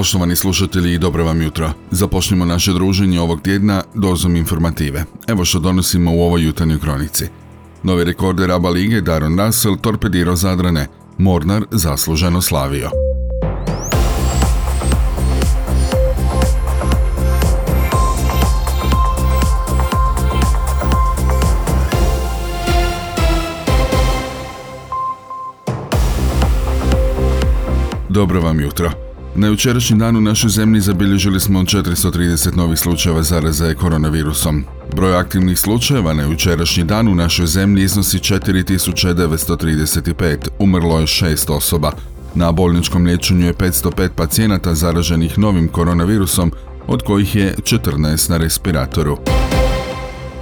Poštovani slušatelji i dobro vam jutro. Započnimo naše druženje ovog tjedna dozom informative. Evo što donosimo u ovoj jutarnjoj kronici. Novi rekorder Aba Lige Daron Russell torpedirao Zadrane. Mornar zasluženo slavio. Dobro vam jutro. Na jučerašnji dan u našoj zemlji zabilježili smo 430 novih slučajeva zaraze koronavirusom. Broj aktivnih slučajeva na jučerašnji dan u našoj zemlji iznosi 4935, umrlo je 6 osoba. Na bolničkom liječenju je 505 pacijenata zaraženih novim koronavirusom, od kojih je 14 na respiratoru.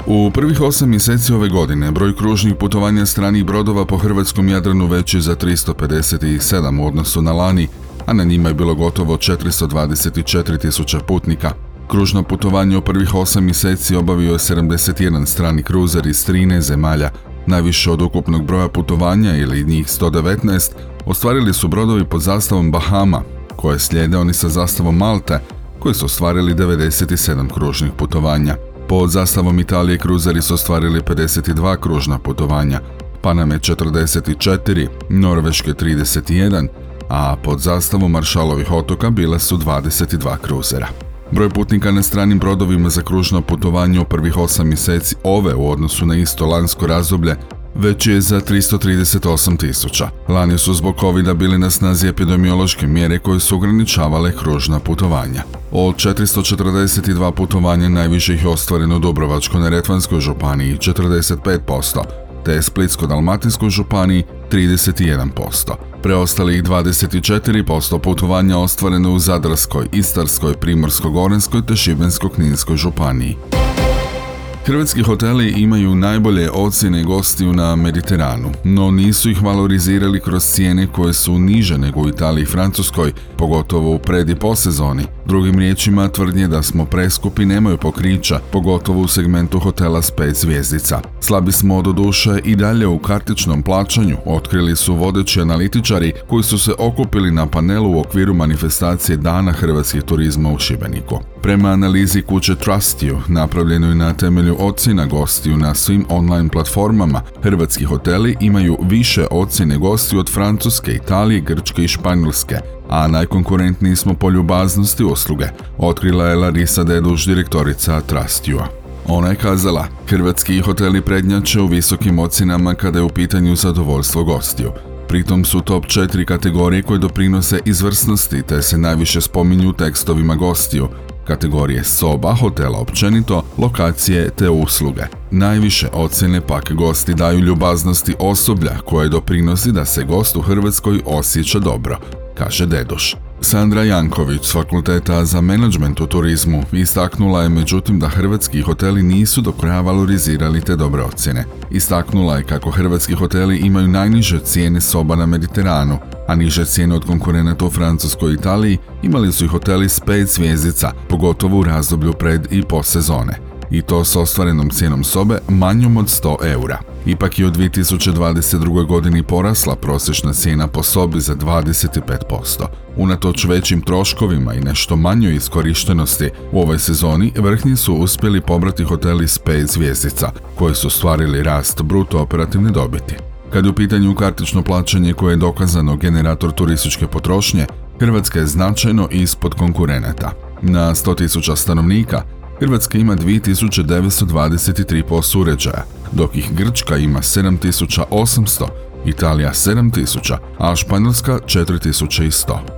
U prvih osam mjeseci ove godine broj kružnih putovanja stranih brodova po hrvatskom Jadranu veći za 357 u odnosu na lani, a na njima je bilo gotovo 424 tisuća putnika. Kružno putovanje u prvih osam mjeseci obavio je 71 strani kruzer iz 13 zemalja. Najviše od ukupnog broja putovanja ili njih 119 ostvarili su brodovi pod zastavom Bahama, koje slijede oni sa zastavom Malte, koji su ostvarili 97 kružnih putovanja. Pod zastavom Italije kruzeri su ostvarili 52 kružna putovanja, Paname 44, Norveške 31, a pod zastavom Maršalovih otoka bile su 22 kruzera. Broj putnika na stranim brodovima za kružno putovanje u prvih 8 mjeseci ove u odnosu na isto lansko razdoblje već je za 338 tisuća. Lani su zbog covid bili na snazi epidemiološke mjere koje su ograničavale kružna putovanja. Od 442 putovanja najviše ih je ostvareno u Dubrovačko-neretvanskoj županiji 45%, te Splitsko-dalmatinskoj županiji 31%. Preostalih 24% putovanja ostvareno u Zadarskoj, Istarskoj, Primorsko-goranskoj te Šibensko-kninskoj županiji. Hrvatski hoteli imaju najbolje ocjene gostiju na Mediteranu, no nisu ih valorizirali kroz cijene koje su niže nego u Italiji i Francuskoj, pogotovo u pred i posezoni. Drugim riječima, tvrdnje da smo preskupi nemaju pokrića, pogotovo u segmentu hotela s pet zvijezdica. Slabi smo do duše i dalje u kartičnom plaćanju, otkrili su vodeći analitičari koji su se okupili na panelu u okviru manifestacije Dana hrvatskih turizma u Šibeniku. Prema analizi kuće Trustiju, napravljenoj na temelju ocjena gostiju na svim online platformama, hrvatski hoteli imaju više ocjene gostiju od Francuske, Italije, Grčke i Španjolske, a najkonkurentniji smo po ljubaznosti usluge, otkrila je Larisa Deduš, direktorica Trustiju. Ona je kazala, hrvatski hoteli prednjače u visokim ocjenama kada je u pitanju zadovoljstvo gostiju. Pritom su top četiri kategorije koje doprinose izvrsnosti te se najviše spominju tekstovima gostiju, kategorije soba, hotela općenito, lokacije te usluge. Najviše ocjene pak gosti daju ljubaznosti osoblja koje doprinosi da se gost u Hrvatskoj osjeća dobro, kaže Dedoš. Sandra Janković s fakulteta za menadžment u turizmu istaknula je međutim da hrvatski hoteli nisu do kraja valorizirali te dobre ocjene. Istaknula je kako hrvatski hoteli imaju najniže cijene soba na Mediteranu, a niže cijene od konkurenata u Francuskoj Italiji imali su i hoteli s pet zvijezdica, pogotovo u razdoblju pred i post sezone. I to s ostvarenom cijenom sobe manjom od 100 eura. Ipak je u 2022. godini porasla prosječna cijena po sobi za 25%. Unatoč većim troškovima i nešto manjoj iskorištenosti, u ovoj sezoni vrhnji su uspjeli pobrati hoteli s 5 zvijezdica, koji su stvarili rast bruto operativne dobiti. Kad je u pitanju kartično plaćanje koje je dokazano generator turističke potrošnje, Hrvatska je značajno ispod konkurenata. Na 100.000 stanovnika, Hrvatska ima 2923 POS uređaja, dok ih Grčka ima 7800, Italija 7000, a Španjolska 4100.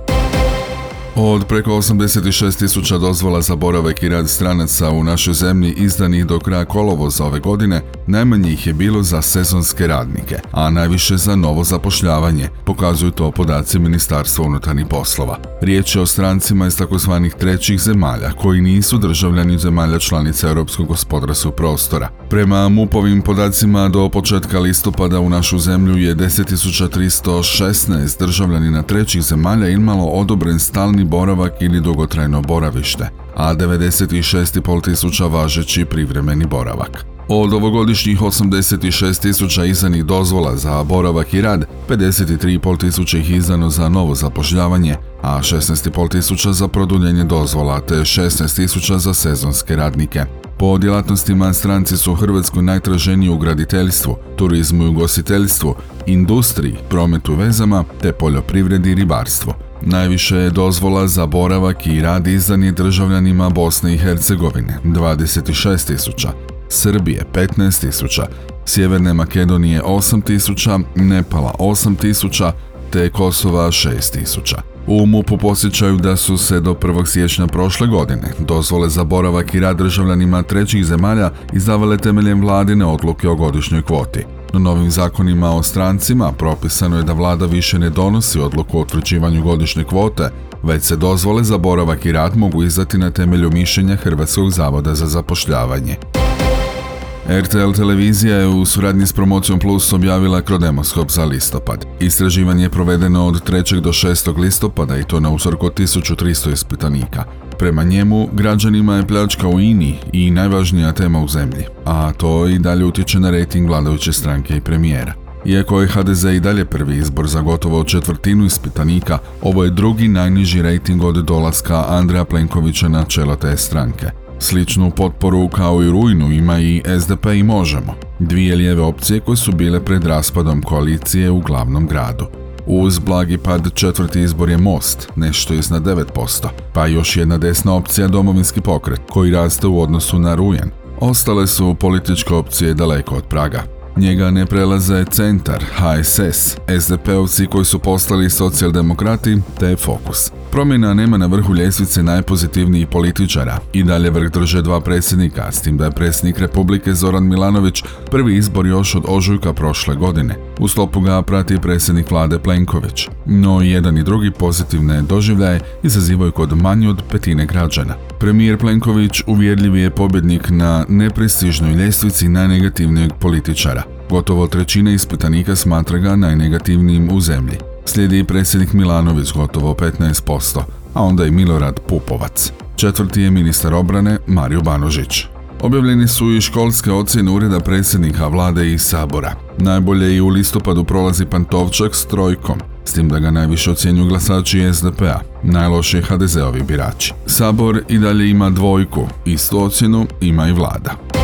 Od preko 86 tisuća dozvola za boravak i rad stranaca u našoj zemlji izdanih do kraja kolovoza ove godine, najmanje ih je bilo za sezonske radnike, a najviše za novo zapošljavanje, pokazuju to podaci Ministarstva unutarnjih poslova. Riječ je o strancima iz takozvanih trećih zemalja koji nisu državljani zemalja članica Europskog gospodarskog prostora. Prema MUP-ovim podacima do početka listopada u našu zemlju je 10.316 državljanina trećih zemalja imalo odobren stalni boravak ili dugotrajno boravište, a 96.500 tisuća važeći privremeni boravak. Od ovogodišnjih 86 tisuća izdanih dozvola za boravak i rad, 53,5 tisuća ih izdano za novo zapošljavanje, a 16,5 tisuća za produljenje dozvola te 16 tisuća za sezonske radnike. Po djelatnostima stranci su u Hrvatskoj najtraženiji u graditeljstvu, turizmu i ugostiteljstvu, industriji, prometu vezama te poljoprivredi i ribarstvu. Najviše je dozvola za boravak i rad izdani državljanima Bosne i Hercegovine, 26 tisuća, Srbije 15 tisuća, Sjeverne Makedonije 8 tisuća, Nepala 8 tisuća, te Kosova 6 tisuća. U MUP-u posjećaju da su se do 1. siječnja prošle godine dozvole za boravak i rad državljanima trećih zemalja izdavale temeljem vladine odluke o godišnjoj kvoti. No novim zakonima o strancima propisano je da vlada više ne donosi odluku o utvrđivanju godišnje kvote, već se dozvole za boravak i rad mogu izdati na temelju mišljenja Hrvatskog zavoda za zapošljavanje. RTL televizija je u suradnji s Promocijom Plus objavila krodemoskop za listopad. Istraživanje je provedeno od 3. do 6. listopada i to na uzorku 1300 ispitanika. Prema njemu, građanima je pljačka u INI i najvažnija tema u zemlji, a to i dalje utječe na rejting vladajuće stranke i premijera. Iako je HDZ i dalje prvi izbor za gotovo četvrtinu ispitanika, ovo je drugi najniži rejting od dolaska Andreja Plenkovića na čelo te stranke. Sličnu potporu kao i rujnu ima i SDP i Možemo, dvije lijeve opcije koje su bile pred raspadom koalicije u glavnom gradu. Uz blagi pad četvrti izbor je Most, nešto iznad 9%, pa još jedna desna opcija domovinski pokret, koji raste u odnosu na rujan. Ostale su političke opcije daleko od praga. Njega ne prelaze Centar, HSS, SDP-ovci koji su postali socijaldemokrati te Fokus. Promjena nema na vrhu ljestvice najpozitivnijih političara i dalje vrh drže dva predsjednika, s tim da je predsjednik Republike Zoran Milanović prvi izbor još od ožujka prošle godine. U slopu ga prati predsjednik vlade Plenković. No jedan i drugi pozitivne doživljaje izazivaju kod manje od petine građana. Premijer Plenković uvjerljiv je pobjednik na neprestižnoj ljestvici najnegativnijeg političara. Gotovo trećina ispitanika smatra ga najnegativnijim u zemlji. Slijedi i predsjednik Milanović gotovo 15%, a onda i Milorad Pupovac. Četvrti je ministar obrane Mario Banožić. Objavljeni su i školske ocjene ureda predsjednika vlade i sabora. Najbolje i u listopadu prolazi Pantovčak s trojkom, s tim da ga najviše ocjenjuju glasači SDP-a, najlošije HDZ-ovi birači. Sabor i dalje ima dvojku, istu ocjenu ima i vlada.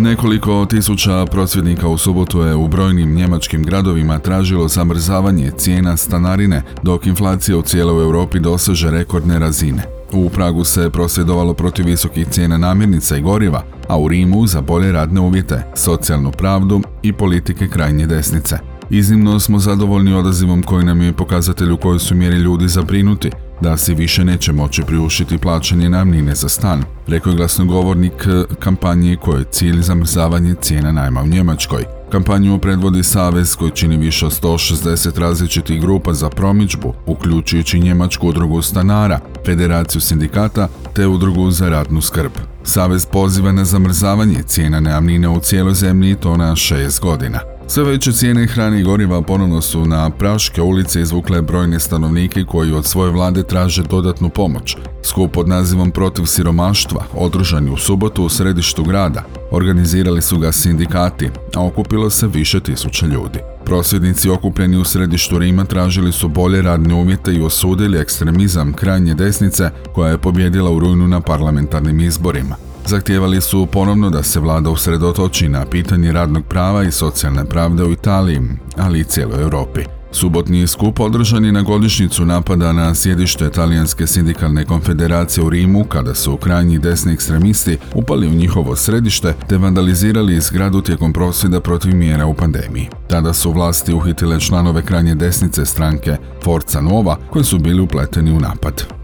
Nekoliko tisuća prosvjednika u subotu je u brojnim njemačkim gradovima tražilo zamrzavanje cijena stanarine, dok inflacija u cijeloj Europi doseže rekordne razine. U Pragu se prosvjedovalo protiv visokih cijena namirnica i goriva, a u Rimu za bolje radne uvjete, socijalnu pravdu i politike krajnje desnice. Iznimno smo zadovoljni odazivom koji nam je pokazatelj u kojoj su mjeri ljudi zabrinuti, da si više neće moći priušiti plaćanje namnine za stan, rekao je glasnogovornik kampanje koje je cilj zamrzavanje cijena najma u Njemačkoj. Kampanju predvodi Savez koji čini više od 160 različitih grupa za promičbu, uključujući Njemačku udrugu stanara, Federaciju sindikata te udrugu za radnu skrb. Savez poziva na zamrzavanje cijena najamnine u cijeloj zemlji i to na šest godina. Sve veće cijene hrane i goriva ponovno su na Praške ulice izvukle brojne stanovnike koji od svoje vlade traže dodatnu pomoć. Skup pod nazivom Protiv siromaštva, održan u subotu u središtu grada. Organizirali su ga sindikati, a okupilo se više tisuća ljudi. Prosvjednici okupljeni u središtu Rima tražili su bolje radne uvjete i osudili ekstremizam krajnje desnice koja je pobjedila u rujnu na parlamentarnim izborima. Zahtijevali su ponovno da se vlada usredotoči na pitanje radnog prava i socijalne pravde u Italiji, ali i cijeloj Europi. Subotni skup održan je na godišnjicu napada na sjedište Talijanske sindikalne konfederacije u Rimu kada su krajnji desni ekstremisti upali u njihovo središte te vandalizirali zgradu tijekom prosvjeda protiv mjera u pandemiji. Tada su vlasti uhitile članove krajnje desnice stranke Forza Nova koji su bili upleteni u napad.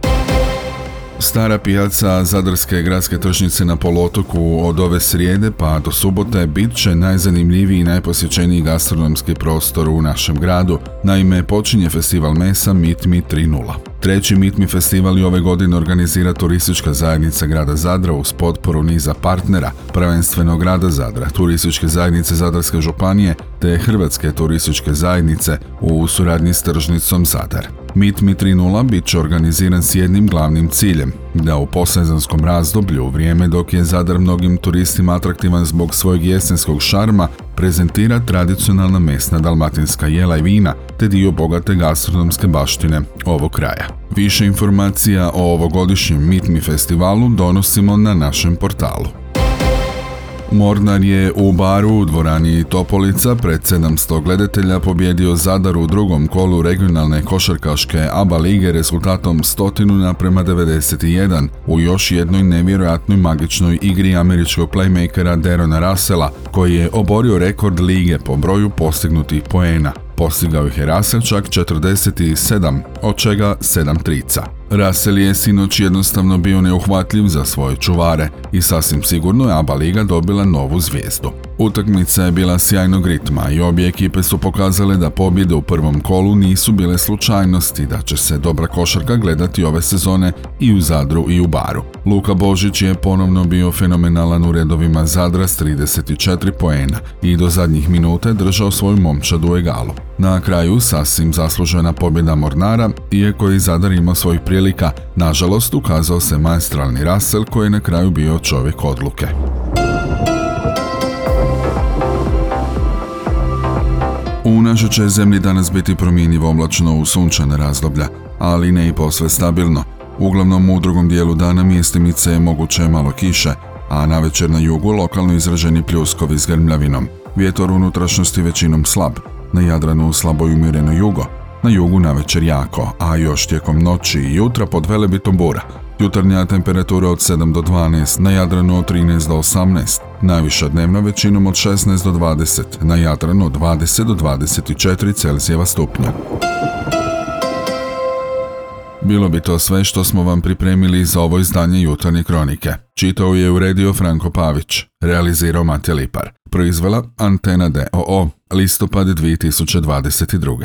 Stara pijaca Zadarske gradske tržnice na polotoku od ove srijede pa do subote bit će najzanimljiviji i najposjećeniji gastronomski prostor u našem gradu. Naime, počinje festival mesa Meet Me 3.0. Treći Meet Me festival i ove godine organizira turistička zajednica grada Zadra uz potporu niza partnera, prvenstveno grada Zadra, turističke zajednice Zadarske županije te Hrvatske turističke zajednice u suradnji s tržnicom Zadar. Meet Me 3.0 bit će organiziran s jednim glavnim ciljem, da u posezonskom razdoblju, u vrijeme dok je Zadar mnogim turistima atraktivan zbog svojeg jesenskog šarma, prezentira tradicionalna mesna dalmatinska jela i vina, te dio bogate gastronomske baštine ovog kraja. Više informacija o ovogodišnjem Mitmi festivalu donosimo na našem portalu. Mornar je u baru u dvorani Topolica pred 700 gledatelja pobjedio Zadar u drugom kolu regionalne košarkaške ABA lige rezultatom 100 naprema 91 u još jednoj nevjerojatnoj magičnoj igri američkog playmakera Derona Russella koji je oborio rekord lige po broju postignutih poena. Postigao ih je Russell čak 47, od čega 7 trica. Russell je sinoć jednostavno bio neuhvatljiv za svoje čuvare i sasvim sigurno je ABA Liga dobila novu zvijezdu. Utakmica je bila sjajnog ritma i obje ekipe su pokazale da pobjede u prvom kolu nisu bile slučajnosti, da će se dobra košarka gledati ove sezone i u Zadru i u Baru. Luka Božić je ponovno bio fenomenalan u redovima Zadra s 34 poena i do zadnjih minuta držao svoju momčad u egalu. Na kraju sasvim zaslužena pobjeda Mornara, iako je Zadar imao svojih prilika, nažalost ukazao se maestralni Russell koji je na kraju bio čovjek odluke. U našoj će zemlji danas biti promjenjivo oblačno u sunčane razdoblja, ali ne i posve stabilno. Uglavnom u drugom dijelu dana mjestimice je moguće malo kiše, a na večer na jugu lokalno izraženi pljuskovi s grmljavinom. Vjetor unutrašnjosti većinom slab, na Jadranu slabo i umjereno jugo, na jugu na večer jako, a još tijekom noći i jutra pod velebitom bura. Jutarnja temperatura od 7 do 12, na Jadranu od 13 do 18, najviša dnevna većinom od 16 do 20, na Jadranu od 20 do 24 Celzijeva stupnja. Bilo bi to sve što smo vam pripremili za ovo izdanje jutarnje kronike. Čitao je uredio Franko Pavić, realizirao Mate Lipar. Proizvela Antena DOO, listopad 2022.